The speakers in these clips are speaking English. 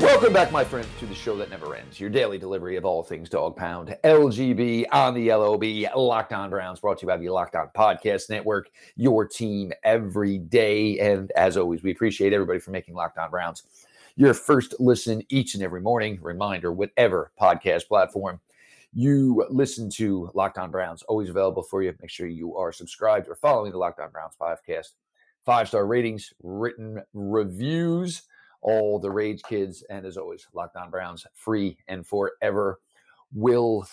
Welcome back, my friends, to the show that never ends. Your daily delivery of all things dog pound, LGB on the LOB, Locked On Browns, brought to you by the Locked On Podcast Network, your team every day. And as always, we appreciate everybody for making Locked On Browns your first listen each and every morning. Reminder, whatever podcast platform you listen to Locked On Browns, always available for you. Make sure you are subscribed or following the Locked On Browns podcast. Five star ratings, written reviews all the Rage Kids, and as always, Locked On Browns, free and forever will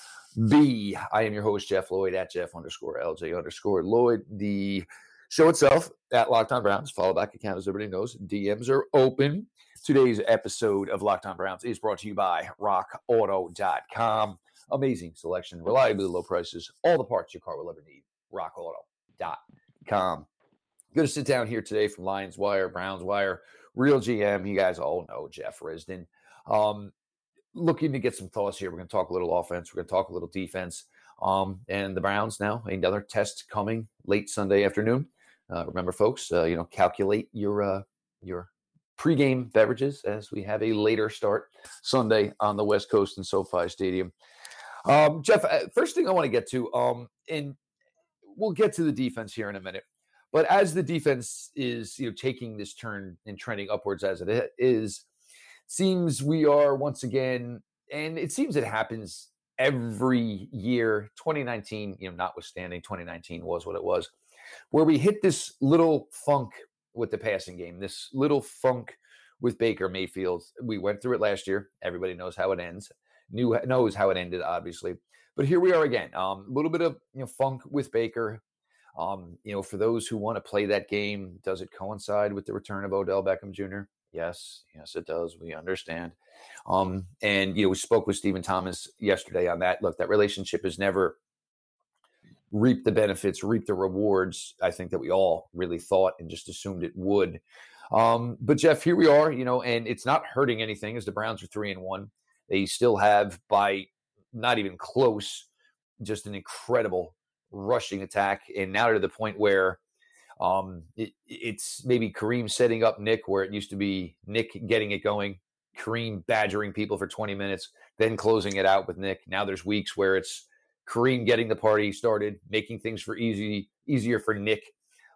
be. I am your host, Jeff Lloyd, at Jeff underscore LJ underscore Lloyd. The show itself at Locked On Browns, follow back account, as everybody knows. DMs are open. Today's episode of Locked On Browns is brought to you by rockauto.com. Amazing selection, reliably low prices, all the parts your car will ever need. rockauto.com. Going to sit down here today from Lions Wire, Browns Wire, Real GM. You guys all know Jeff Risdon. Um, looking to get some thoughts here. We're going to talk a little offense. We're going to talk a little defense. Um, and the Browns now another test coming late Sunday afternoon. Uh, remember, folks, uh, you know, calculate your uh, your pregame beverages as we have a later start Sunday on the West Coast in SoFi Stadium. Um, Jeff, uh, first thing I want to get to, um, and we'll get to the defense here in a minute. But as the defense is, you know, taking this turn and trending upwards as it is, seems we are once again, and it seems it happens every year. 2019, you know, notwithstanding, 2019 was what it was, where we hit this little funk with the passing game, this little funk with Baker Mayfield. We went through it last year. Everybody knows how it ends. Knew knows how it ended, obviously. But here we are again. A um, little bit of you know, funk with Baker. Um, you know, for those who want to play that game, does it coincide with the return of Odell Beckham Jr.? Yes, yes, it does. We understand. Um, and you know, we spoke with Stephen Thomas yesterday on that. Look, that relationship has never reaped the benefits, reaped the rewards. I think that we all really thought and just assumed it would. Um, but Jeff, here we are, you know, and it's not hurting anything as the Browns are three and one. They still have by not even close, just an incredible rushing attack, and now to the point where um, it, it's maybe Kareem setting up Nick where it used to be Nick getting it going, Kareem badgering people for 20 minutes, then closing it out with Nick. Now there's weeks where it's Kareem getting the party started, making things for easy easier for Nick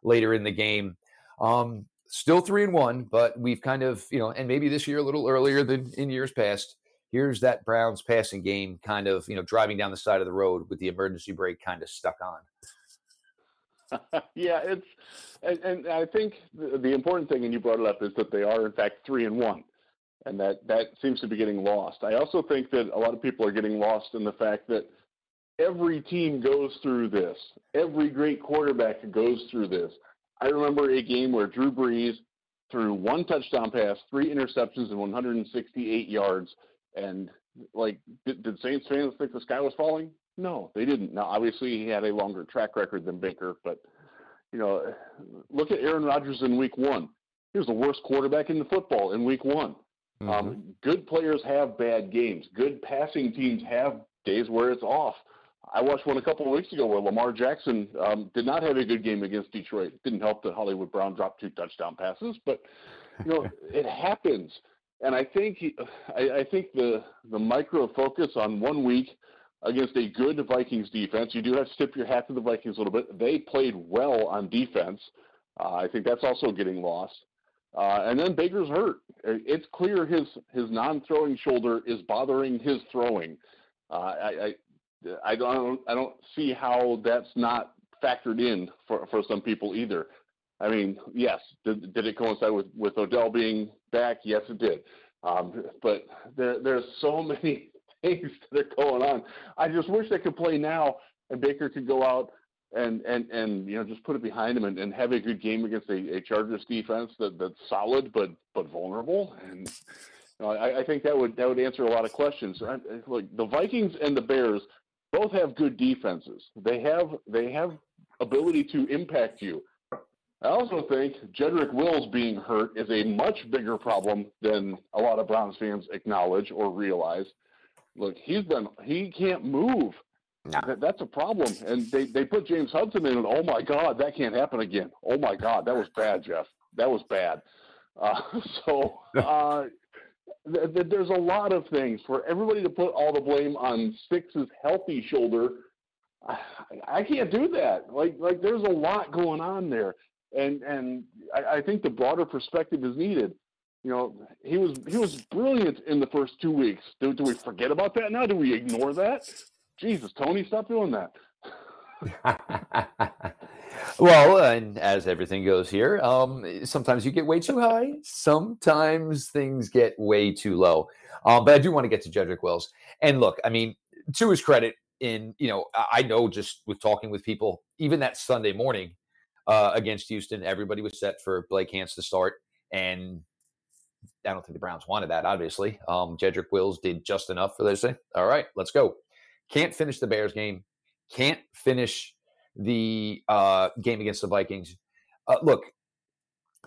later in the game. Um, still three and one, but we've kind of you know, and maybe this year a little earlier than in years past here's that Browns passing game kind of, you know, driving down the side of the road with the emergency brake kind of stuck on. yeah, it's and, and I think the, the, important thing, and you brought it up, is that they are in fact three and one, and that that seems to be getting lost. I also think that a lot of people are getting lost in the fact that every team goes through this. Every great quarterback goes through this. I remember a game where Drew Brees threw one touchdown pass, three interceptions, and 168 yards and like, did, did Saints fans think the sky was falling? No, they didn't. Now, obviously, he had a longer track record than Baker, but you know, look at Aaron Rodgers in Week One. He was the worst quarterback in the football in Week One. Um, mm-hmm. Um, good players have bad games. Good passing teams have days where it's off. I watched one a couple of weeks ago where Lamar Jackson um, did not have a good game against Detroit. It didn't help that Hollywood Brown dropped two touchdown passes, but you know it happens and I think I, I think the the micro focus on one week against a good Vikings defense. You do have to tip your hat to the Vikings a little bit. They played well on defense. Uh, I think that's also getting lost. Uh, and then Baker's hurt. It's clear his his non-throwing shoulder is bothering his throwing. Uh, I, I I don't I don't see how that's not factored in for for some people either. I mean, yes, did, did it coincide with, with Odell being back? Yes, it did. Um, but there, there's so many things that are going on. I just wish they could play now and Baker could go out and and and you know just put it behind him and, and have a good game against a, a Chargers defense that that's solid but but vulnerable. And you know, I, I think that would that would answer a lot of questions. I, look, the Vikings and the Bears both have good defenses. They have they have ability to impact you I also think Jedrick Wills being hurt is a much bigger problem than a lot of Browns fans acknowledge or realize. Look, he's been he can't move. No. That's a problem. And they, they put James Hudson in, and oh my God, that can't happen again. Oh my God, that was bad, Jeff. That was bad. Uh, so uh, th- th- there's a lot of things for everybody to put all the blame on Six's healthy shoulder. I, I can't do that. Like like there's a lot going on there and and I, I think the broader perspective is needed. You know, he was he was brilliant in the first two weeks. Do, do we forget about that now? Do we ignore that? Jesus, Tony, stop doing that. well, and as everything goes here, um, sometimes you get way too high. Sometimes things get way too low. Um, but I do want to get to Jedrick Wills. And look, I mean, to his credit, in you know, I know just with talking with people, even that Sunday morning, uh, against Houston. Everybody was set for Blake Hance to start, and I don't think the Browns wanted that. Obviously, um, Jedrick Wills did just enough for to say, "All right, let's go." Can't finish the Bears game. Can't finish the uh, game against the Vikings. Uh, look,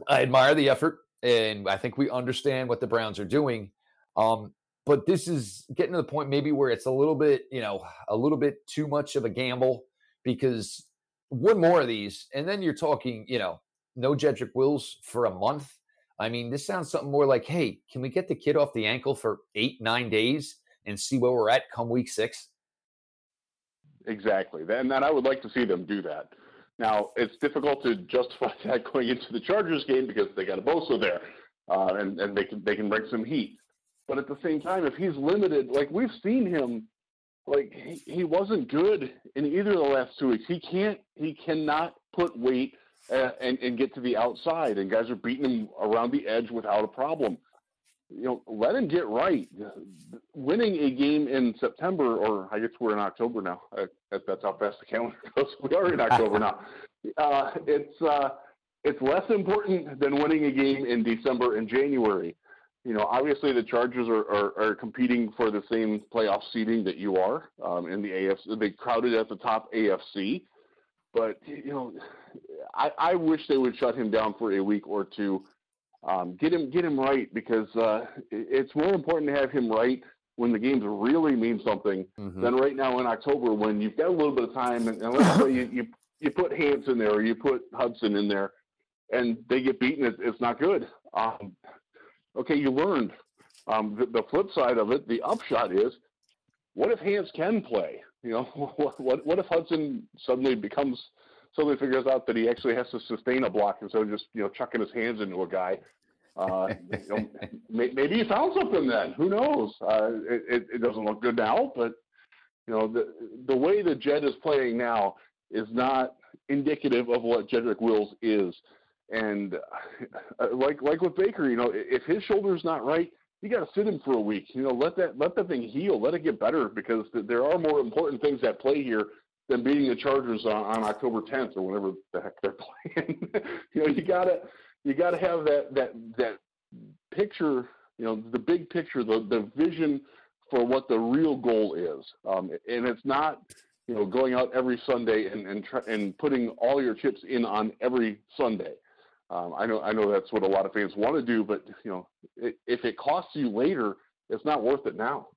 I admire the effort, and I think we understand what the Browns are doing. Um, but this is getting to the point maybe where it's a little bit, you know, a little bit too much of a gamble because one more of these, and then you're talking, you know, no Jedrick Wills for a month. I mean, this sounds something more like, hey, can we get the kid off the ankle for eight, nine days and see where we're at come week six? Exactly. And then I would like to see them do that. Now, it's difficult to justify that going into the Chargers game because they got a Bosa there, uh, and, and they can they can bring some heat. But at the same time, if he's limited, like we've seen him like he, he wasn't good in either of the last two weeks. He can't he cannot put weight uh, and and get to the outside, and guys are beating him around the edge without a problem. You know, let him get right. Winning a game in September, or I guess we're in October now. I, that's how fast the calendar goes. We are in October now. Uh, it's uh, it's less important than winning a game in December and January you know, obviously the Chargers are, are, are, competing for the same playoff seeding that you are um, in the AFC. They crowded at the top AFC, but you know, I, I wish they would shut him down for a week or two, um, get him get him right because uh, it's more important to have him right when the games really mean something mm-hmm. than right now in October when you've got a little bit of time and, and let's say you, you you put Hance in there or you put Hudson in there and they get beaten, it's, it's not good. Um, okay, you learned. Um, the, the, flip side of it, the upshot is, what if Hance can play? You know, what, what, what if Hudson suddenly becomes suddenly figures out that he actually has to sustain a block instead of just you know chucking his hands into a guy? Uh, you know, maybe he found something then. Who knows? Uh, it, it, doesn't look good now, but you know the the way the Jed is playing now is not indicative of what Jedrick Wills is. And uh, like like with Baker, you know, if his shoulder's not right, you got to sit him for a week. You know, let that let that thing heal, let it get better because th- there are more important things at play here than beating the Chargers on, on October 10th or whenever the heck they're playing. you know, you gotta you gotta have that that that picture. You know, the big picture, the the vision for what the real goal is, um, and it's not you know going out every Sunday and and, try, and putting all your chips in on every Sunday. Um, I know I know that's what a lot of fans want to do, but you know, it, if it costs you later, it's not worth it now.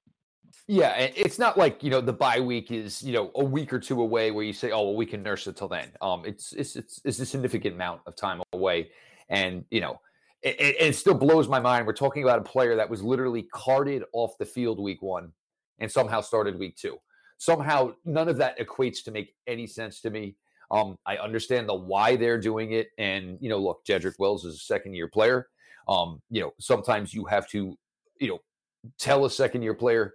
Yeah, it's not like you know the bye week is you know a week or two away where you say, oh well, we can nurse it till then. Um, it's it's it's, it's a significant amount of time away, and you know it, it, it still blows my mind. We're talking about a player that was literally carted off the field week one, and somehow started week two. Somehow, none of that equates to make any sense to me. Um, I understand the why they're doing it, and you know, look, Jedrick Wills is a second year player. Um, you know, sometimes you have to, you know, tell a second year player,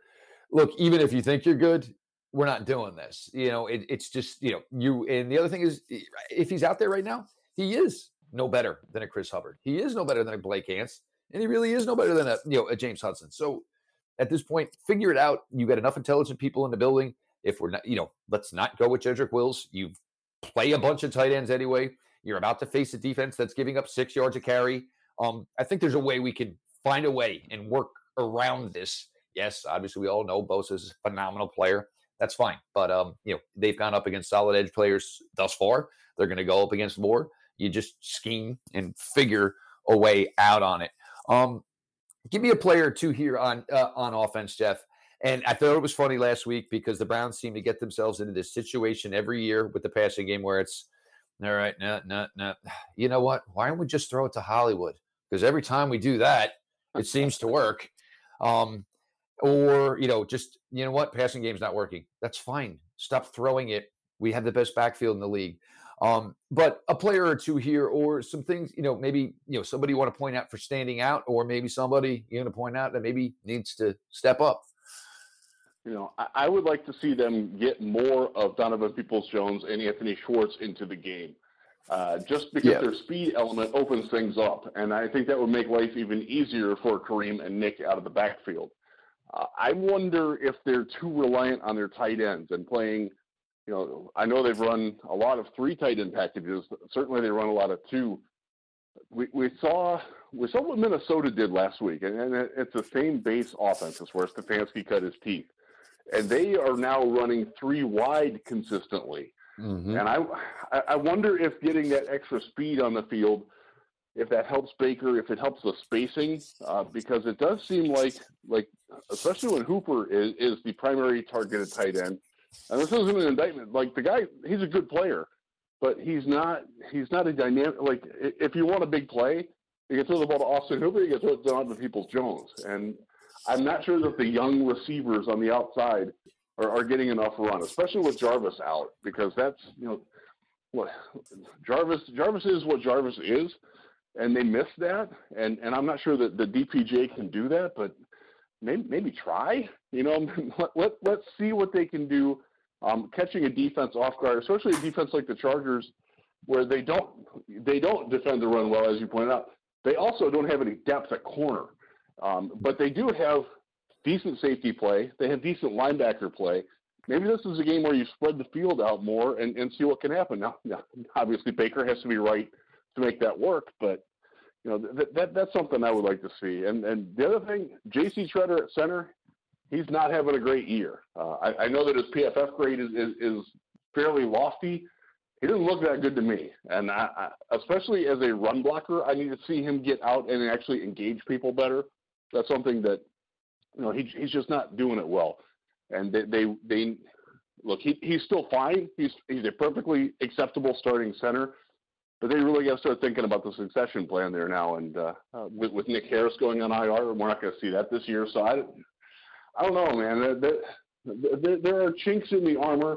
look, even if you think you're good, we're not doing this. You know, it, it's just you know you. And the other thing is, if he's out there right now, he is no better than a Chris Hubbard. He is no better than a Blake Hance, and he really is no better than a you know a James Hudson. So at this point, figure it out. You got enough intelligent people in the building. If we're not, you know, let's not go with Jedrick Wills. You've play a bunch of tight ends anyway. You're about to face a defense that's giving up six yards a carry. Um, I think there's a way we can find a way and work around this. Yes, obviously we all know Bosa is a phenomenal player. That's fine, but um, you know they've gone up against solid edge players thus far. They're going to go up against more. You just scheme and figure a way out on it. Um, give me a player or two here on uh, on offense, Jeff. And I thought it was funny last week because the Browns seem to get themselves into this situation every year with the passing game where it's all right, no, no, no. You know what? Why don't we just throw it to Hollywood? Because every time we do that, it seems to work. Um, or you know, just you know what, passing game's not working. That's fine. Stop throwing it. We have the best backfield in the league. Um, but a player or two here, or some things, you know, maybe you know somebody you want to point out for standing out, or maybe somebody you're going to point out that maybe needs to step up. You know, I, I would like to see them get more of Donovan Peoples Jones and Anthony Schwartz into the game. Uh, just because yeah. their speed element opens things up. And I think that would make life even easier for Kareem and Nick out of the backfield. Uh, I wonder if they're too reliant on their tight ends and playing. You know, I know they've run a lot of three tight end packages. Certainly, they run a lot of two. We we saw we saw what Minnesota did last week, and, and it's the same base offense as where Stefanski cut his teeth and they are now running three wide consistently. Mm-hmm. And I, I wonder if getting that extra speed on the field, if that helps Baker, if it helps the spacing, uh, because it does seem like, like especially when Hooper is, is the primary targeted tight end. And this isn't an indictment. Like the guy, he's a good player, but he's not. He's not a dynamic. Like if you want a big play, you can throw the ball to Austin Hooper. You can throw it to Peoples Jones, and I'm not sure that the young receivers on the outside are, are getting enough run, especially with Jarvis out, because that's you know what Jarvis Jarvis is what Jarvis is, and they missed that, and and I'm not sure that the DPJ can do that, but maybe maybe try, you know, let, let let's see what they can do. Um, catching a defense off guard, especially a defense like the Chargers, where they don't they don't defend the run well, as you pointed out. They also don't have any depth at corner. Um, but they do have decent safety play. They have decent linebacker play. Maybe this is a game where you spread the field out more and, and see what can happen. Now, now, obviously, Baker has to be right to make that work, but you know that, that that's something I would like to see. And and the other thing, J.C. Tretter at center, he's not having a great year. Uh, I, I know that his PFF grade is, is, is fairly lofty. He doesn't look that good to me, and I, I, especially as a run blocker, I need to see him get out and actually engage people better that's something that you know he, he's just not doing it well. And they they, they look he, he's still fine. He's he's a perfectly acceptable starting center, but they really got to start thinking about the succession plan there now. And uh, with with Nick Harris going on IR, we're not going to see that this year. So I I don't know, man. There, there, there are chinks in the armor,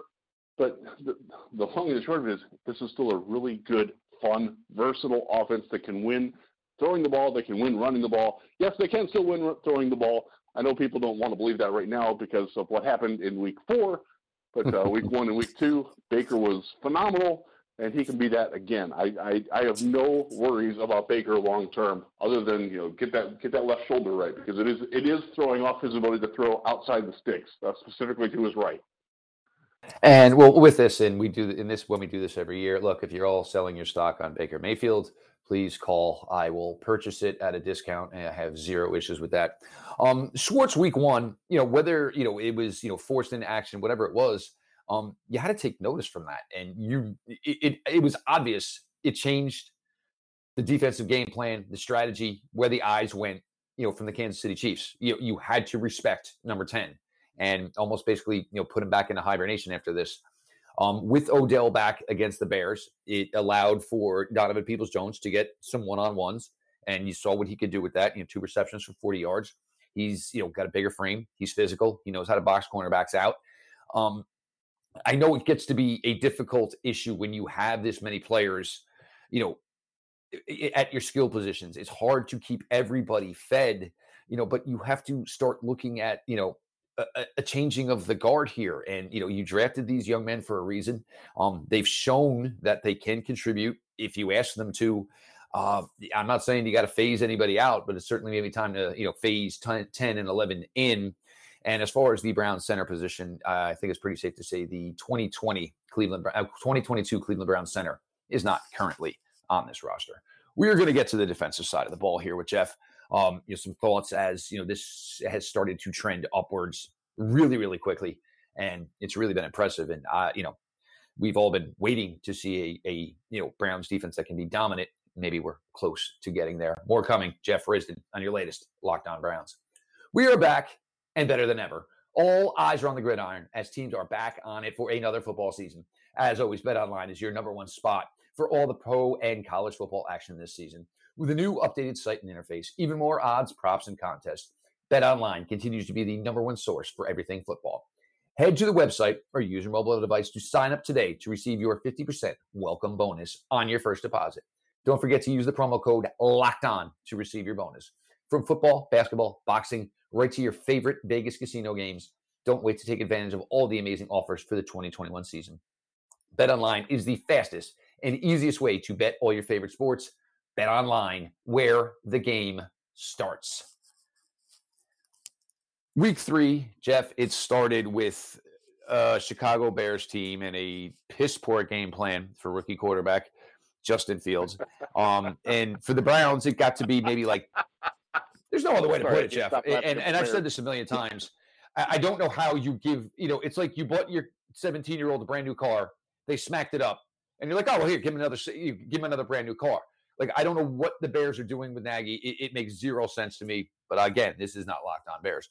but the, the long and the short of it is this is still a really good, fun, versatile offense that can win throwing the ball. They can win running the ball. Yes, they can still win throwing the ball. I know people don't want to believe that right now because of what happened in week four, but uh, week one and week two, Baker was phenomenal, and he can be that again. I, I, I have no worries about Baker long term, other than you know get that get that left shoulder right because it is it is throwing off his ability to throw outside the sticks, uh, specifically to his right. And well, with this, and we do in this when we do this every year. Look, if you're all selling your stock on Baker Mayfield, please call. I will purchase it at a discount, and I have zero issues with that. Um, Schwartz week one, you know, whether you know it was you know forced into action, whatever it was, um, you had to take notice from that, and you it, it, it was obvious. It changed the defensive game plan, the strategy, where the eyes went. You know, from the Kansas City Chiefs, you you had to respect number ten and almost basically you know put him back into hibernation after this. Um, with Odell back against the Bears, it allowed for Donovan Peoples Jones to get some one on ones, and you saw what he could do with that. You know, two receptions for 40 yards. He's you know got a bigger frame. He's physical. He knows how to box cornerbacks out. Um, I know it gets to be a difficult issue when you have this many players, you know, at your skill positions. It's hard to keep everybody fed, you know, but you have to start looking at, you know, a, a, changing of the guard here. And you know, you drafted these young men for a reason. Um, they've shown that they can contribute if you ask them to. Uh, I'm not saying you got to phase anybody out, but it's certainly maybe time to you know phase 10, 10 and 11 in. And as far as the Brown center position, uh, I think it's pretty safe to say the 2020 Cleveland, uh, 2022 Cleveland Brown center is not currently on this roster. We are going to get to the defensive side of the ball here with Jeff um, you know, some thoughts as you know this has started to trend upwards really, really quickly, and it's really been impressive. And uh, you know, we've all been waiting to see a, a you know Browns defense that can be dominant. Maybe we're close to getting there. More coming. Jeff Risdon on your latest Locked On Browns. We are back and better than ever. All eyes are on the gridiron as teams are back on it for another football season. As always, Bet Online is your number one spot for all the pro and college football action this season. With a new updated site and interface, even more odds, props, and contests, Bet Online continues to be the number one source for everything football. Head to the website or use your mobile device to sign up today to receive your 50% welcome bonus on your first deposit. Don't forget to use the promo code LOCKED ON to receive your bonus. From football, basketball, boxing, right to your favorite Vegas casino games, don't wait to take advantage of all the amazing offers for the 2021 season. Bet Online is the fastest and easiest way to bet all your favorite sports. Bet Online, where the game starts. Week three, Jeff, it started with a Chicago Bears team and a piss poor game plan for rookie quarterback Justin Fields. Um, and for the Browns, it got to be maybe like there's no other way to put it, Jeff. And, and I've said this a million times. I don't know how you give, you know, it's like you bought your 17 year old a brand new car, they smacked it up, and you're like, oh, well, here, give him another, give him another brand new car. Like, I don't know what the Bears are doing with Nagy. It, it makes zero sense to me. But again, this is not locked on Bears.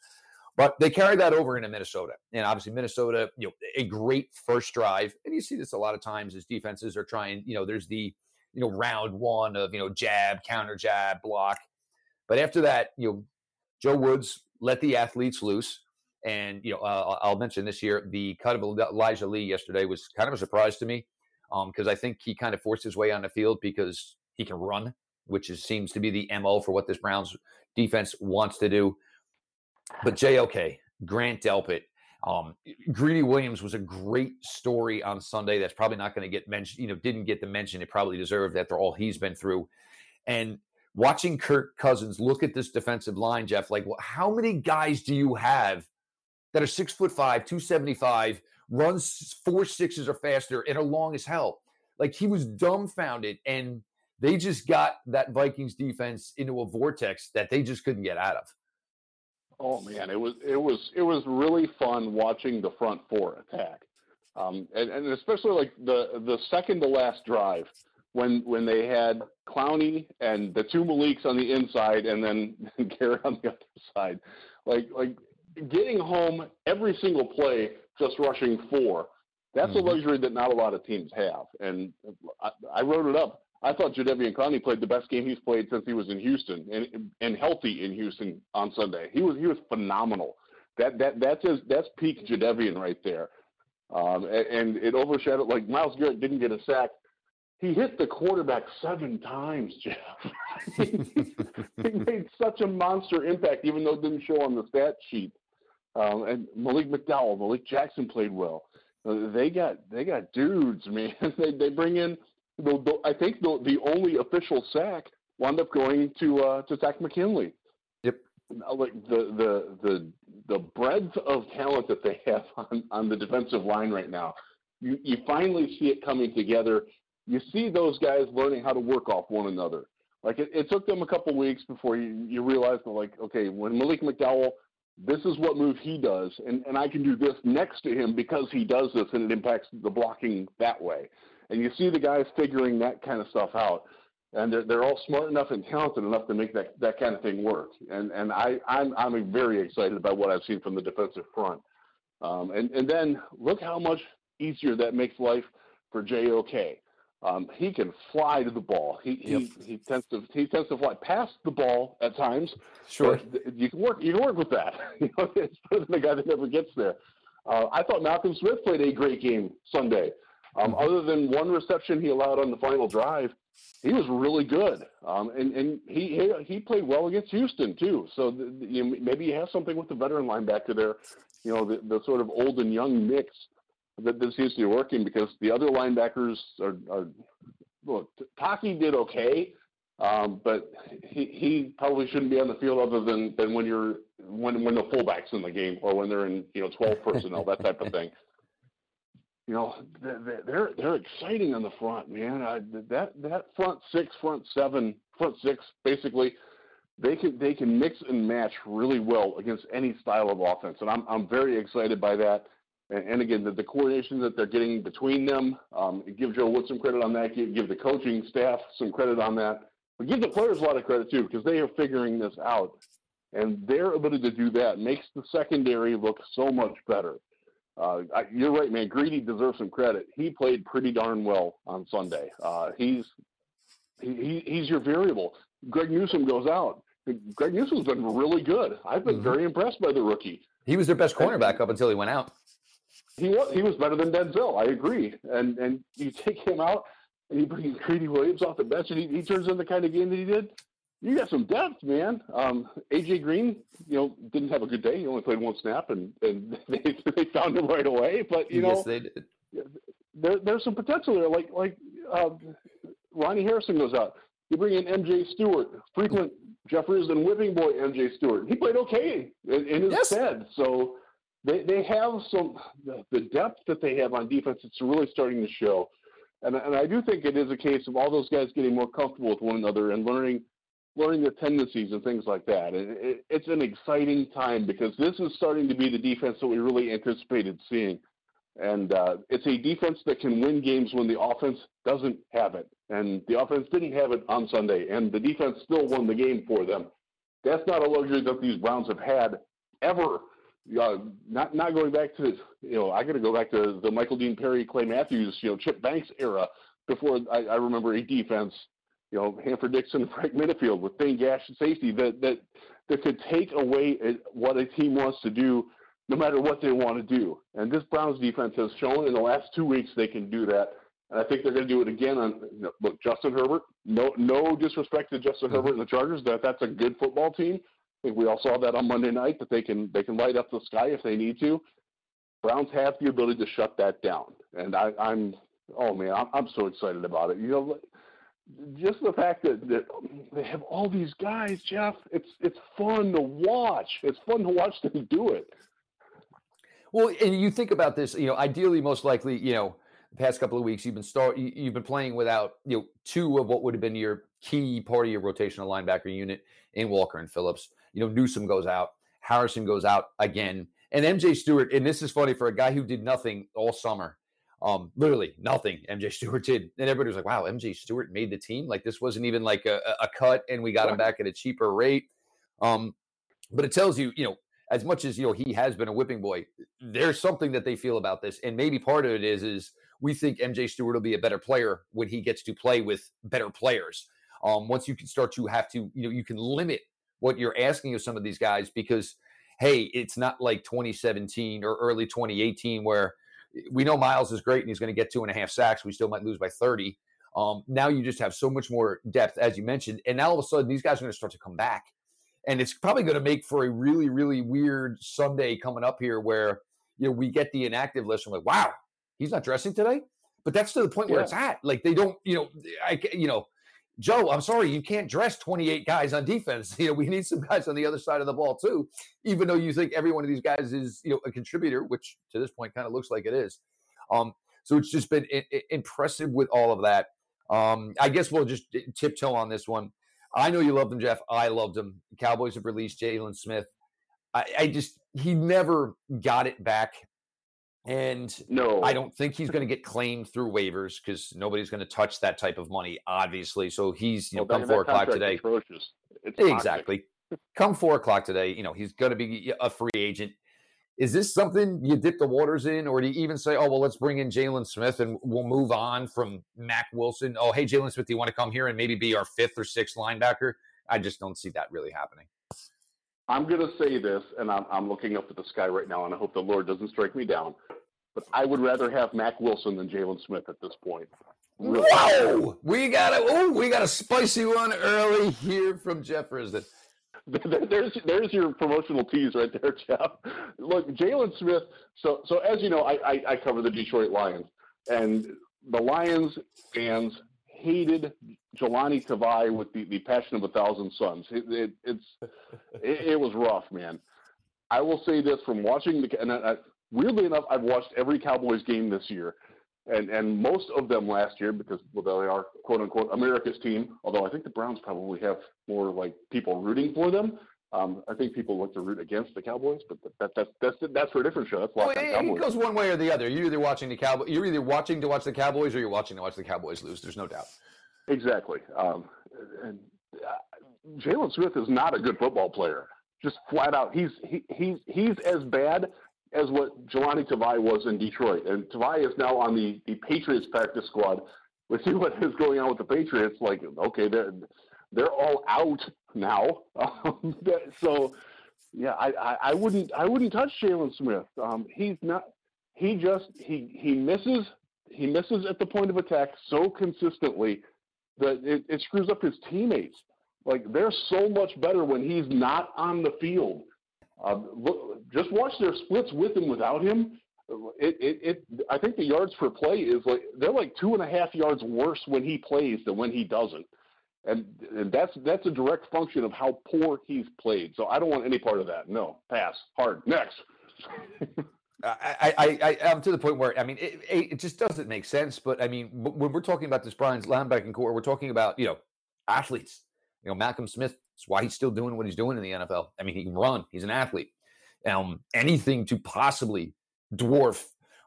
But they carried that over into Minnesota. And obviously, Minnesota, you know, a great first drive. And you see this a lot of times as defenses are trying, you know, there's the, you know, round one of, you know, jab, counter jab, block. But after that, you know, Joe Woods let the athletes loose. And, you know, uh, I'll mention this year the cut of Elijah Lee yesterday was kind of a surprise to me because um, I think he kind of forced his way on the field because he can run, which is, seems to be the MO for what this Browns defense wants to do. But JOK, Grant Delpit, um, Greedy Williams was a great story on Sunday. That's probably not going to get mentioned. You know, didn't get the mention it probably deserved after all he's been through. And watching Kirk Cousins look at this defensive line, Jeff, like, well, how many guys do you have that are six foot five, 275, runs four sixes or faster, and are long as hell? Like, he was dumbfounded. And they just got that Vikings defense into a vortex that they just couldn't get out of. Oh man, it was it was it was really fun watching the front four attack, um, and, and especially like the the second to last drive when when they had Clowney and the two Maliks on the inside and then Garrett on the other side, like like getting home every single play just rushing four. That's mm-hmm. a luxury that not a lot of teams have, and I, I wrote it up. I thought Jadeveon Clowney played the best game he's played since he was in Houston and and healthy in Houston on Sunday. He was he was phenomenal. That that that's his, that's peak Jadeveon right there. Um, and, and it overshadowed like Myles Garrett didn't get a sack. He hit the quarterback seven times, Jeff. he made such a monster impact, even though it didn't show on the stat sheet. Um, and Malik McDowell, Malik Jackson played well. Uh, they got they got dudes, man. they they bring in the, the, I think the, the only official sack wound up going to uh, to Takk McKinley. Yep. Like the the the the breadth of talent that they have on, on the defensive line right now, you you finally see it coming together. You see those guys learning how to work off one another. Like it, it took them a couple weeks before you you realize that like okay when Malik McDowell this is what move he does, and, and I can do this next to him because he does this, and it impacts the blocking that way. And you see the guys figuring that kind of stuff out. And they're, they're all smart enough and talented enough to make that, that kind of thing work. And, and I, I'm, I'm very excited about what I've seen from the defensive front. Um, and, and then look how much easier that makes life for JOK. Um, he can fly to the ball. He, yep. he he tends to he tends to fly past the ball at times. Sure, you can work you can work with that. you know, it's better than the guy that never gets there. Uh, I thought Malcolm Smith played a great game Sunday. Um, mm-hmm. Other than one reception he allowed on the final drive, he was really good. Um, and and he, he played well against Houston too. So the, the, you know, maybe you have something with the veteran linebacker there. You know, the, the sort of old and young mix that, that seems to be working because the other linebackers are. are look, Taki did okay, um, but he, he probably shouldn't be on the field other than, than when you're when when the fullbacks in the game or when they're in you know 12 personnel that type of thing you know, they're they're exciting on the front, man. I, that that front six, front seven, front six, basically, they can they can mix and match really well against any style of offense, and I'm I'm very excited by that. And, and again, the, the, coordination that they're getting between them, um, give Joe Wood some credit on that. Give, give the coaching staff some credit on that. But give the players a lot of credit too because they are figuring this out. And their ability to do that makes the secondary look so much better. Uh, I, you're right, man. Greedy deserves some credit. He played pretty darn well on Sunday. Uh, he's he, he's your variable. Greg Newsome goes out. Greg Newsome's been really good. I've been mm-hmm. very impressed by the rookie. He was their best cornerback up until he went out. He was he was better than Denzel. I agree. And and you take him out and you bring Greedy Williams off the bench and he, he turns in the kind of game that he did. You got some depth, man. Um, AJ Green, you know, didn't have a good day. He only played one snap, and, and they, they found him right away. But you yes, know, they did. There, there's some potential there. Like like uh, Ronnie Harrison goes out. You bring in MJ Stewart, frequent Jeffries and whipping boy MJ Stewart. He played okay in, in his yes. stead. So they they have some the depth that they have on defense. It's really starting to show, and and I do think it is a case of all those guys getting more comfortable with one another and learning learning the tendencies and things like that. It, it's an exciting time because this is starting to be the defense that we really anticipated seeing. And uh, it's a defense that can win games when the offense doesn't have it. And the offense didn't have it on Sunday, and the defense still won the game for them. That's not a luxury that these Browns have had ever. Uh, not not going back to you know I got to go back to the Michael Dean Perry, Clay Matthews, you know Chip Banks era before I, I remember a defense, you know Hanford Dixon, and Frank Minnifield with Thane Gash and safety that that that could take away what a team wants to do no matter what they want to do. And this Browns defense has shown in the last two weeks they can do that. And I think they're going to do it again on look Justin Herbert. No no disrespect to Justin mm-hmm. Herbert and the Chargers. That that's a good football team. I think we all saw that on Monday night that they can they can light up the sky if they need to. Browns have the ability to shut that down, and I, I'm oh man, I'm, I'm so excited about it. You know, just the fact that, that they have all these guys, Jeff. It's it's fun to watch. It's fun to watch them do it. Well, and you think about this, you know, ideally, most likely, you know, the past couple of weeks you've been start you've been playing without you know two of what would have been your key part of your rotational linebacker unit in Walker and Phillips. You know, Newsome goes out, Harrison goes out again, and MJ Stewart. And this is funny for a guy who did nothing all summer. Um, literally nothing. MJ Stewart did, and everybody was like, "Wow, MJ Stewart made the team. Like this wasn't even like a, a cut, and we got him back at a cheaper rate." Um, but it tells you, you know, as much as you know he has been a whipping boy, there's something that they feel about this, and maybe part of it is is we think MJ Stewart will be a better player when he gets to play with better players. Um, once you can start to have to, you know, you can limit what you're asking of some of these guys because, hey, it's not like 2017 or early 2018 where we know Myles is great and he's going to get two and a half sacks. We still might lose by 30. Um, now you just have so much more depth, as you mentioned, and now all of a sudden these guys are going to start to come back and it's probably going to make for a really really weird Sunday coming up here where you know we get the inactive list and we're like wow he's not dressing today but that's to the point where yeah. it's at like they don't you know I you know Joe I'm sorry you can't dress 28 guys on defense you know we need some guys on the other side of the ball too even though you think every one of these guys is you know a contributor which to this point kind of looks like it is um so it's just been I- impressive with all of that um I guess we'll just tiptoe on this one I know you love them, Jeff. I loved him. The Cowboys have released Jaylon Smith. I, I, just he never got it back, and no, I don't think he's going to get claimed through waivers because nobody's going to touch that type of money, obviously. So he's you know well, come four o'clock today. exactly. come four o'clock today, you know he's going to be a free agent. Is this something you dip the waters in, or do you even say, "Oh well, let's bring in Jaylon Smith and we'll move on from Mack Wilson"? Oh, hey, Jaylon Smith, do you want to come here and maybe be our fifth or sixth linebacker? I just don't see that really happening. I'm going to say this, and I'm, I'm looking up at the sky right now, and I hope the Lord doesn't strike me down. But I would rather have Mack Wilson than Jaylon Smith at this point. Really. Whoa! We got a oh, we got a spicy one early here from Jeff Risdon. there's there's your promotional tease right there, Jeff. Look, Jaylon Smith. So so as you know, I, I, I cover the Detroit Lions, and the Lions fans hated Jahlani Tavai with the, the passion of a thousand suns. It, it it's it, it, was rough, man. I will say this from watching the and I, weirdly enough, I've watched every Cowboys game this year, and and most of them last year because well they are quote unquote America's team. Although I think the Browns probably have more like people rooting for them. Um, I think people look to root against the Cowboys, but that, that's that's that's for a different show. That's well, it, it goes one way or the other. You're either watching the Cowboys, you're either watching to watch the Cowboys, or you're watching to watch the Cowboys lose. There's no doubt. Exactly. Um, and uh, Jaylon Smith is not a good football player. Just flat out, he's he, he's he's as bad as what Jahlani Tavai was in Detroit, and Tavai is now on the the Patriots practice squad. We see what is going on with the Patriots. Like, okay, they're they're all out now. Um, so, yeah, I, I, I, wouldn't I wouldn't touch Jaylon Smith. Um, he's not. He just he he misses he misses at the point of attack so consistently that it, it screws up his teammates. Like they're so much better when he's not on the field. Uh, look, just watch their splits with and without him. It, it, it, I think the yards per play is like they're like two and a half yards worse when he plays than when he doesn't, and, and that's that's a direct function of how poor he's played. So I don't want any part of that. No, pass hard next. I, I, I, am to the point where I mean, it, it just doesn't make sense. But I mean, when we're talking about this Browns linebacking corps, we're talking about you know athletes. You know, Malcolm Smith. That's why he's still doing what he's doing in the NFL. I mean, he can run. He's an athlete. Um, anything to possibly dwarf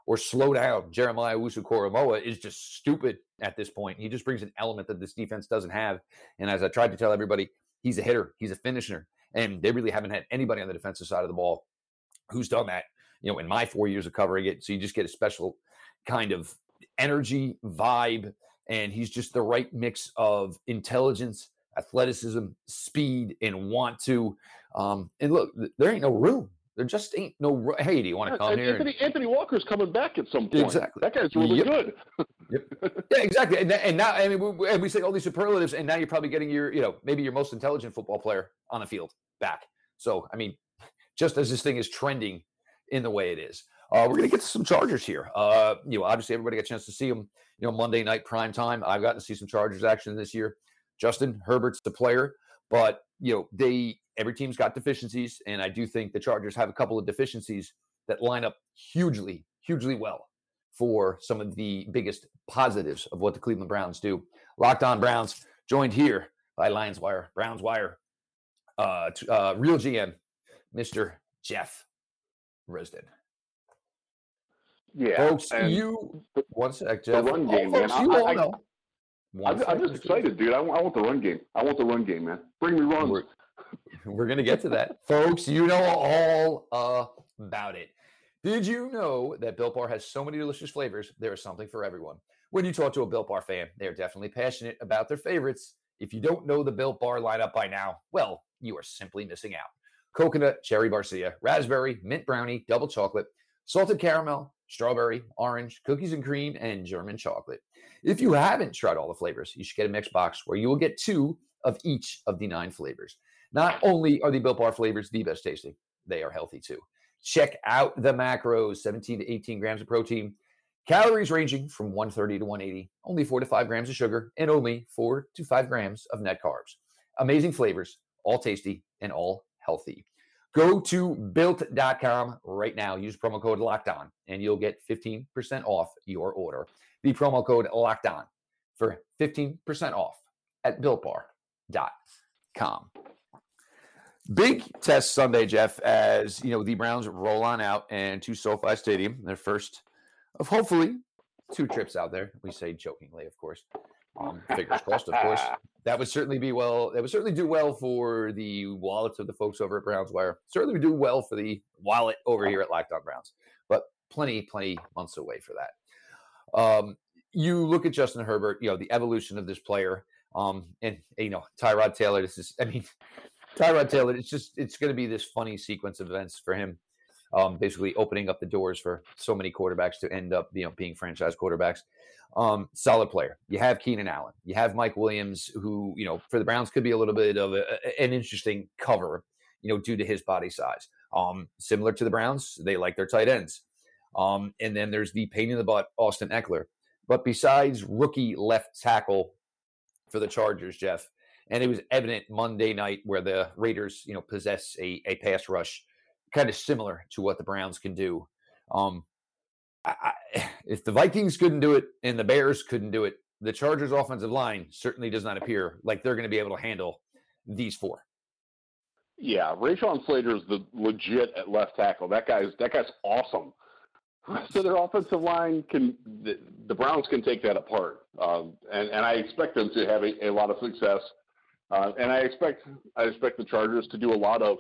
or slow down Jeremiah Owusu-Koramoah is just stupid at this point. He just brings an element that this defense doesn't have. And as I tried to tell everybody, he's a hitter, he's a finisher, and they really haven't had anybody on the defensive side of the ball who's done that. You know, in my four years of covering it, so you just get a special kind of energy, vibe, and he's just the right mix of intelligence, athleticism, speed, and want to. Um, and look, there ain't no room there just ain't no. Hey, do you want to come here? Anthony, Anthony Walker's coming back at some point. Exactly. That guy's really yep. good. yep. Yeah, exactly. And, and now, I mean, we, and we say all these superlatives, and now you're probably getting your, you know, maybe your most intelligent football player on the field back. So, I mean, just as this thing is trending in the way it is, uh, we're going to get to some Chargers here. Uh, you know, obviously everybody got a chance to see them. You know, Monday night prime time. I've gotten to see some Chargers action this year. Justin Herbert's the player, but you know they every team's got deficiencies, and I do think the Chargers have a couple of deficiencies that line up hugely, hugely well for some of the biggest positives of what the Cleveland Browns do. Locked on Browns, joined here by Lions Wire, Browns Wire, uh, uh, real GM, Mr. Jeff Risdon. Yeah, folks, you one sec, Jeff. The run game, oh, folks, man. You I, all I, know. I'm, I'm, just excited, dude. I, I, want the run game. I want the run game, man. Bring me runs. We're, we're going to get to that. Folks, you know all about it. Did you know that Built Bar has so many delicious flavors? There is something for everyone. When you talk to a Built Bar fan, they are definitely passionate about their favorites. If you don't know the Built Bar lineup by now, well, you are simply missing out. Coconut, cherry barcia, raspberry, mint brownie, double chocolate, salted caramel, strawberry, orange, cookies and cream, and German chocolate. If you haven't tried all the flavors, you should get a mixed box where you will get two of each of the nine flavors. Not only are the Built Bar flavors the best tasting, they are healthy too. Check out the macros 17 to 18 grams of protein, calories ranging from 130 to 180, only 4 to 5 grams of sugar, and only 4 to 5 grams of net carbs. Amazing flavors, all tasty and all healthy. Go to built.com right now. Use promo code locked on and you'll get 15% off your order. The promo code locked on for 15% off at builtbar.com. Big test Sunday, Jeff, as you know the Browns roll on out and to SoFi Stadium, their first of hopefully two trips out there. We say jokingly, of course. Um, fingers crossed, of course. That would certainly be well. That would certainly do well for the wallets of the folks over at Browns Wire. Certainly would do well for the wallet over here at Locked On Browns. But plenty, plenty months away for that. Um, you look at Justin Herbert. You know the evolution of this player. Um, and you know Tyrod Taylor. This is, I mean, Tyrod Taylor, it's just it's going to be this funny sequence of events for him, um, basically opening up the doors for so many quarterbacks to end up you know being franchise quarterbacks. Um, solid player. You have Keenan Allen. You have Mike Williams, who you know for the Browns could be a little bit of a, an interesting cover, you know, due to his body size. Um, similar to the Browns, they like their tight ends. Um, and then there's the pain in the butt Austin Ekeler. But besides rookie left tackle for the Chargers, Jeff, and it was evident Monday night where the Raiders, you know, possess a, a pass rush kind of similar to what the Browns can do. Um, I, if the Vikings couldn't do it and the Bears couldn't do it, the Chargers' offensive line certainly does not appear like they're going to be able to handle these four. Yeah, Rashawn Slater is the legit at left tackle. That guy's that guy's awesome. So their offensive line can the, the Browns can take that apart, um, and and I expect them to have a, a lot of success. Uh, and I expect I expect the Chargers to do a lot of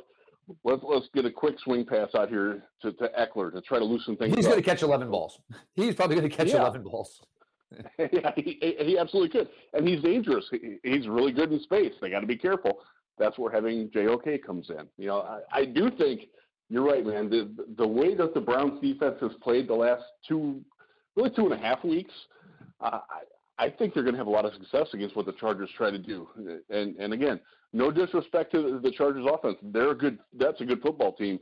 let's let's get a quick swing pass out here to, to Ekeler to try to loosen things. He's going to catch eleven balls. He's probably going to catch Yeah. eleven balls. yeah, he, he absolutely could, and he's dangerous. He, he's really good in space. They got to be careful. That's where having JOK comes in. You know, I, I do think you're right, man. The the way that the Browns defense has played the last two, really two and a half weeks, uh, I I think they're going to have a lot of success against what the Chargers try to do. And and again, no disrespect to the, Chargers offense, they're a good. That's a good football team.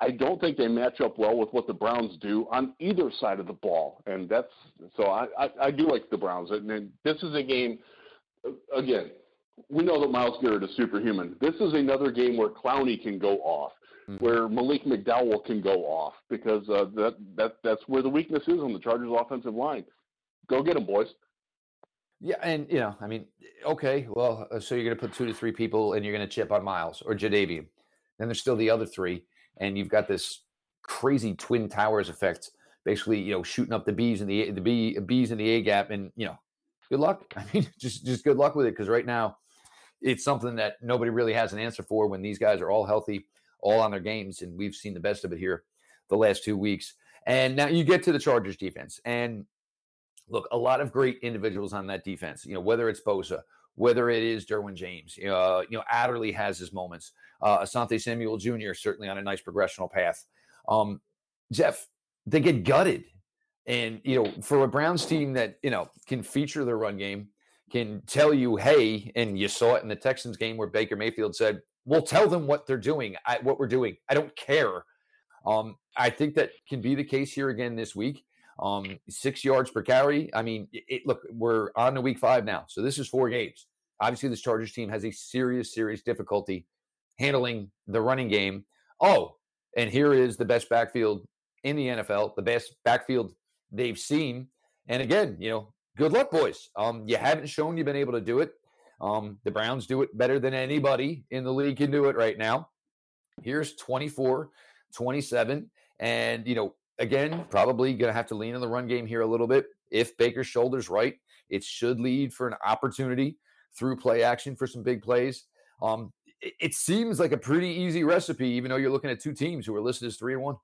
I don't think they match up well with what the Browns do on either side of the ball, and that's so. I I, I do like the Browns, and, and this is a game. Again, we know that Myles Garrett is superhuman. This is another game where Clowney can go off, Mhm. where Malik McDowell can go off, because uh, that that that's where the weakness is on the Chargers' offensive line. Go get them, boys. Yeah, and you know, I mean, okay, well, uh, so you're going to put two to three people, and you're going to chip on Myles or Jadeveon. Then there's still the other three, and you've got this crazy twin towers effect, basically, you know, shooting up the bees in the the bee bees in the A gap, and you know, good luck. I mean, just just good luck with it, because right now, it's something that nobody really has an answer for when these guys are all healthy, all on their games, and we've seen the best of it here the last two weeks. And now you get to the Chargers defense, and look, a lot of great individuals on that defense. You know, whether it's Bosa, whether it is Derwin James, you know, you know, Adderley has his moments. Uh, Asante Samuel Jr. certainly on a nice progressional path. Um, Jeff, they get gutted, and you know, for a Browns team that you know can feature their run game, can tell you, hey, and you saw it in the Texans game where Baker Mayfield said, "We'll tell them what they're doing, I, what we're doing. I don't care." Um, I think that can be the case here again this week um, six yards per carry. I mean, it, look, we're on to week five now, so this is four games. Obviously, this Chargers team has a serious, serious difficulty handling the running game. Oh, and here is the best backfield in the NFL, the best backfield they've seen. And again, you know, good luck, boys. Um, you haven't shown you've been able to do it. Um, the Browns do it better than anybody in the league can do it right now. Here's 24 27. And, you know, again, probably going to have to lean on the run game here a little bit. If Baker's shoulder's right, it should lead for an opportunity through play action for some big plays. Um, it, it seems like a pretty easy recipe, even though you're looking at two teams who are listed as three and one.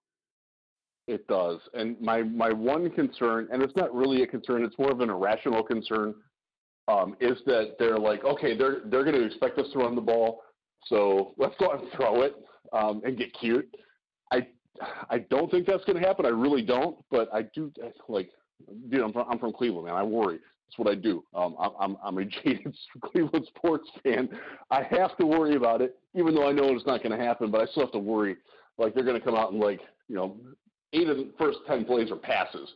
It does. And my, my one concern, and it's not really a concern, it's more of an irrational concern, um, is that they're like, okay, they're they're going to expect us to run the ball, so let's go out and throw it um, and get cute. I don't think that's going to happen. I really don't. But I do like, dude, I'm from, I'm from Cleveland, man. I worry. That's what I do. Um, I'm I'm I'm a jaded Cleveland sports fan. I have to worry about it, even though I know it's not going to happen. But I still have to worry. Like they're going to come out and like you know eight of the first ten plays are passes.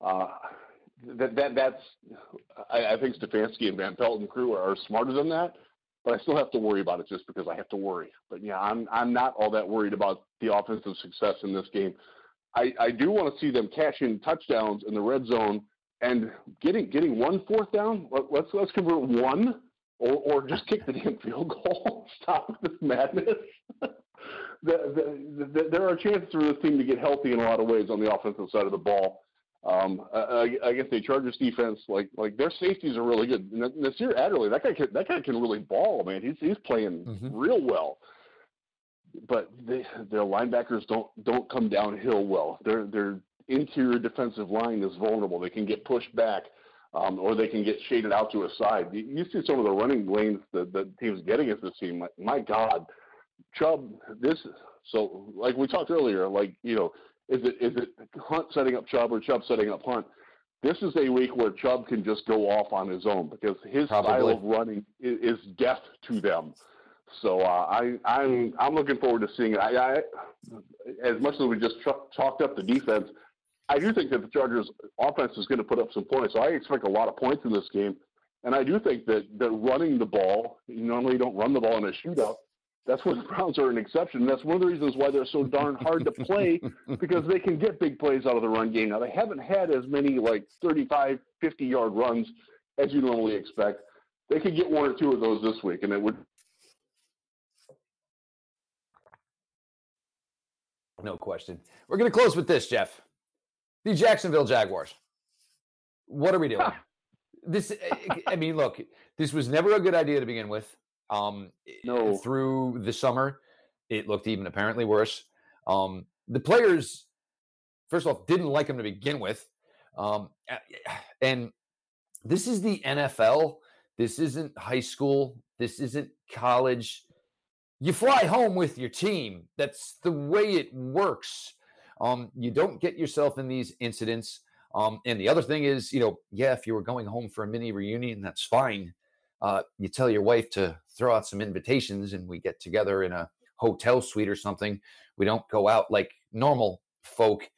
Uh, that that that's I, I think Stefanski and Van Pelt and crew are, are smarter than that, but I still have to worry about it just because I have to worry. But yeah, I'm I'm not all that worried about the offensive success in this game. I, I do want to see them cash in touchdowns in the red zone and getting getting one fourth down. Let, let's let's convert one or or just kick the damn field goal. Stop this madness. the, the, the, there are chances for this team to get healthy in a lot of ways on the offensive side of the ball. Um, I, I guess the Chargers defense, like like their safeties are really good. Nasir Adderley, that guy can that guy can really ball, man. He's he's playing Mhm. real well. But they, their linebackers don't don't come downhill well. Their their interior defensive line is vulnerable. They can get pushed back, um, or they can get shaded out to a side. You, you see some of the running lanes that the team's getting at this team. My, my God, Chubb, this so like we talked earlier, like you know, is it is it Hunt setting up Chubb or Chubb setting up Hunt? This is a week where Chubb can just go off on his own because his style of running is, is death to them. So uh, I I'm I'm looking forward to seeing it. I, I as much as we just ch- chalked up the defense, I do think that the Chargers offense is going to put up some points. So I expect a lot of points in this game. And I do think that, that running the ball, you normally don't run the ball in a shootout. That's where the Browns are an exception. That's one of the reasons why they're so darn hard to play because they can get big plays out of the run game. Now, they haven't had as many like 35, 50 yard runs as you normally expect. They could get one or two of those this week, and it would No question. We're going to close with this, Jeff. The Jacksonville Jaguars. What are we doing? this, I mean, look, this was never a good idea to begin with. Um, no. Through the summer, it looked even apparently worse. Um, the players, first off, didn't like him to begin with. Um, and this is the NFL. This isn't high school. This isn't college. You fly home with your team. That's the way it works. Um, you don't get yourself in these incidents. Um, and the other thing is, you know, yeah, if you were going home for a mini reunion, that's fine. Uh, you tell your wife to throw out some invitations and we get together in a hotel suite or something. We don't go out like normal folk.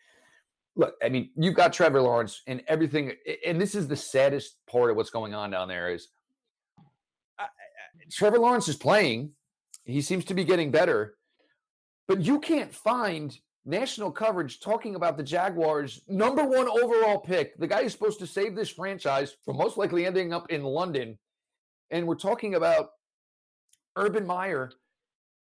Look, I mean, you've got Trevor Lawrence and everything, and this is the saddest part of what's going on down there is uh, Trevor Lawrence is playing. He seems to be getting better, but you can't find national coverage talking about the Jaguars' number one overall pick, the guy who's supposed to save this franchise from most likely ending up in London. And we're talking about Urban Meyer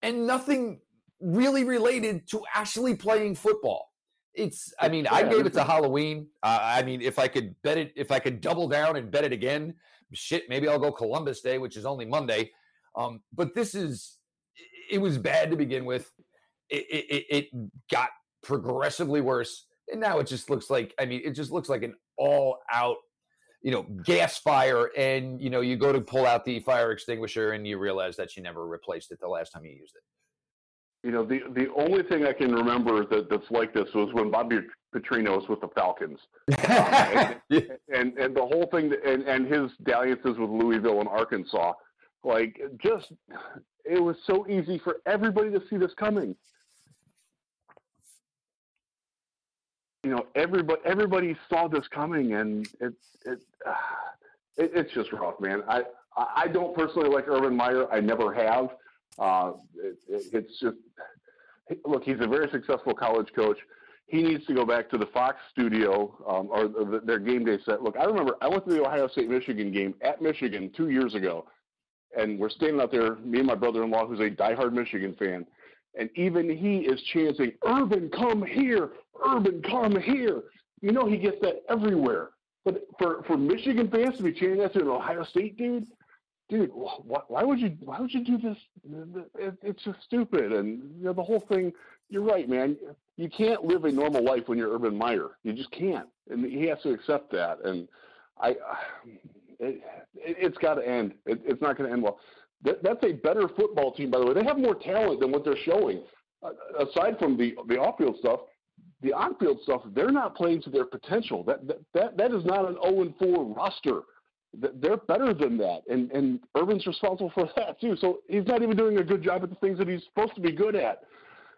and nothing really related to actually playing football. It's, I mean, I gave it to Halloween. Uh, I mean, if I could bet it, if I could double down and bet it again, shit, maybe I'll go Columbus Day, which is only Monday. Um, but this is, it was bad to begin with. It, it, it got progressively worse. And now it just looks like, I mean, it just looks like an all out you know, gas fire, and you know, you go to pull out the fire extinguisher, and you realize that you never replaced it the last time you used it. You know, the the only thing I can remember that, that's like this was when Bobby Petrino was with the Falcons, um, and, and, and the whole thing, and and his dalliances with Louisville and Arkansas, like just it was so easy for everybody to see this coming. You know, everybody everybody saw this coming, and it it, it it's just rough, man. I I don't personally like Urban Meyer. I never have. Uh, it, it, it's just look, he's a very successful college coach. He needs to go back to the Fox studio um, or the, their game day set. Look, I remember I went to the Ohio State Michigan game at Michigan two years ago, and we're standing out there, me and my brother-in-law, who's a diehard Michigan fan, and even he is chanting, Urban, come here, Urban, come here. You know he gets that everywhere. But for, for Michigan fans to be chanting that to an Ohio State dude, dude, why, why would you why would you do this? It, it's just stupid. And you know the whole thing. You're right, man. You can't live a normal life when you're Urban Meyer. You just can't, and he has to accept that. And I, it, has got to end. It, it's not going to end well. That, that's a better football team, by the way. They have more talent than what they're showing. Uh, aside from the the off-field stuff, the on-field stuff, they're not playing to their potential. That that that, that is not an 0 4 roster. They're better than that, and and Urban's responsible for that too. So he's not even doing a good job at the things that he's supposed to be good at.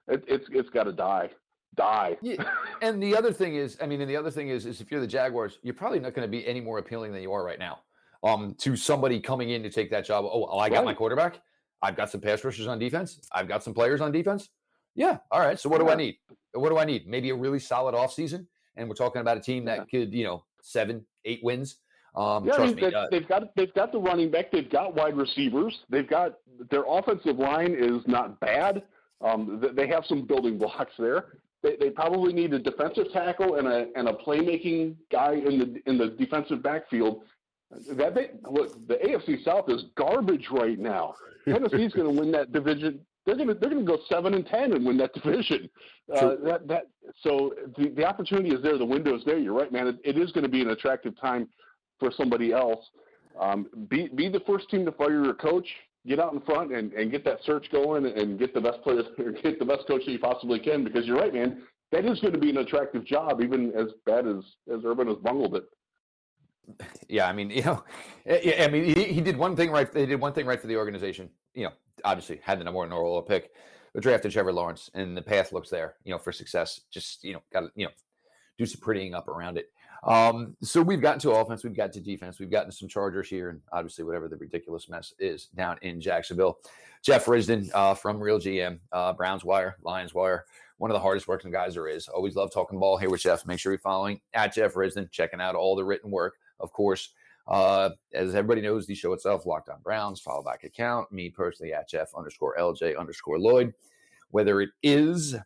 It, it's it's got to die, die. Yeah. and the other thing is, I mean, and the other thing is, is if you're the Jaguars, you're probably not going to be any more appealing than you are right now. Um, to somebody coming in to take that job. Oh, oh I got right. my quarterback. I've got some pass rushers on defense. I've got some players on defense. Yeah. All right. So what do I need? What do I need? Maybe a really solid offseason. And we're talking about a team that yeah. could, you know, seven, eight wins. Um, yeah, I mean, they, uh, they've got they've got the running back, they've got wide receivers, they've got their offensive line is not bad. Um, they have some building blocks there. They, they probably need a defensive tackle and a and a playmaking guy in the in the defensive backfield. That they, look, the AFC South is garbage right now. Tennessee's going to win that division they're going to they're going to go seven and ten and win that division. Uh, that that so the the opportunity is there. The window is there. You're right, man. it, it is going to be an attractive time for somebody else. Um, be be the first team to fire your coach. Get out in front and, and get that search going and get the best players, get the best coach that you possibly can. Because you're right, man. That is going to be an attractive job, even as bad as as Urban has bungled it. Yeah, I mean, you know, I mean, he, he did one thing right. They did one thing right for the organization. You know, obviously had the number one overall pick, but drafted Trevor Lawrence, and the path looks there, you know, for success. Just you know, got to you know, do some prettying up around it. Um, so we've gotten to offense, we've got to defense, we've gotten some Chargers here, and obviously whatever the ridiculous mess is down in Jacksonville. Jeff Risdon uh, from Real GM, uh, Browns Wire, Lions Wire, one of the hardest working guys there is. Always love talking ball here with Jeff. Make sure you're following at Jeff Risdon, checking out all the written work, of course. Uh, as everybody knows, the show itself, Locked On Browns, follow back account. Me personally at Jeff underscore LJ underscore Lloyd. Whether it is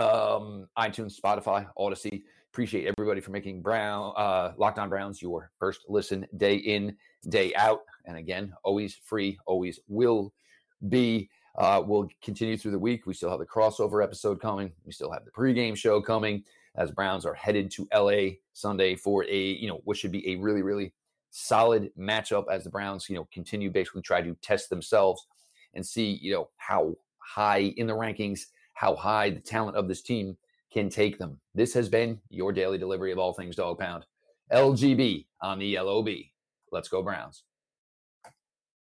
um, iTunes, Spotify, Odyssey. Appreciate everybody for making Brown uh, Locked On Browns your first listen day in, day out. And again, always free, always will be. Uh, we'll continue through the week. We still have the crossover episode coming. We still have the pregame show coming as Browns are headed to LA Sunday for a, you know, what should be a really, really solid matchup as the Browns, you know, continue basically try to test themselves and see, you know, how high in the rankings, how high the talent of this team can take them. This has been your daily delivery of all things dog pound. LGB on the LOB. Let's go Browns.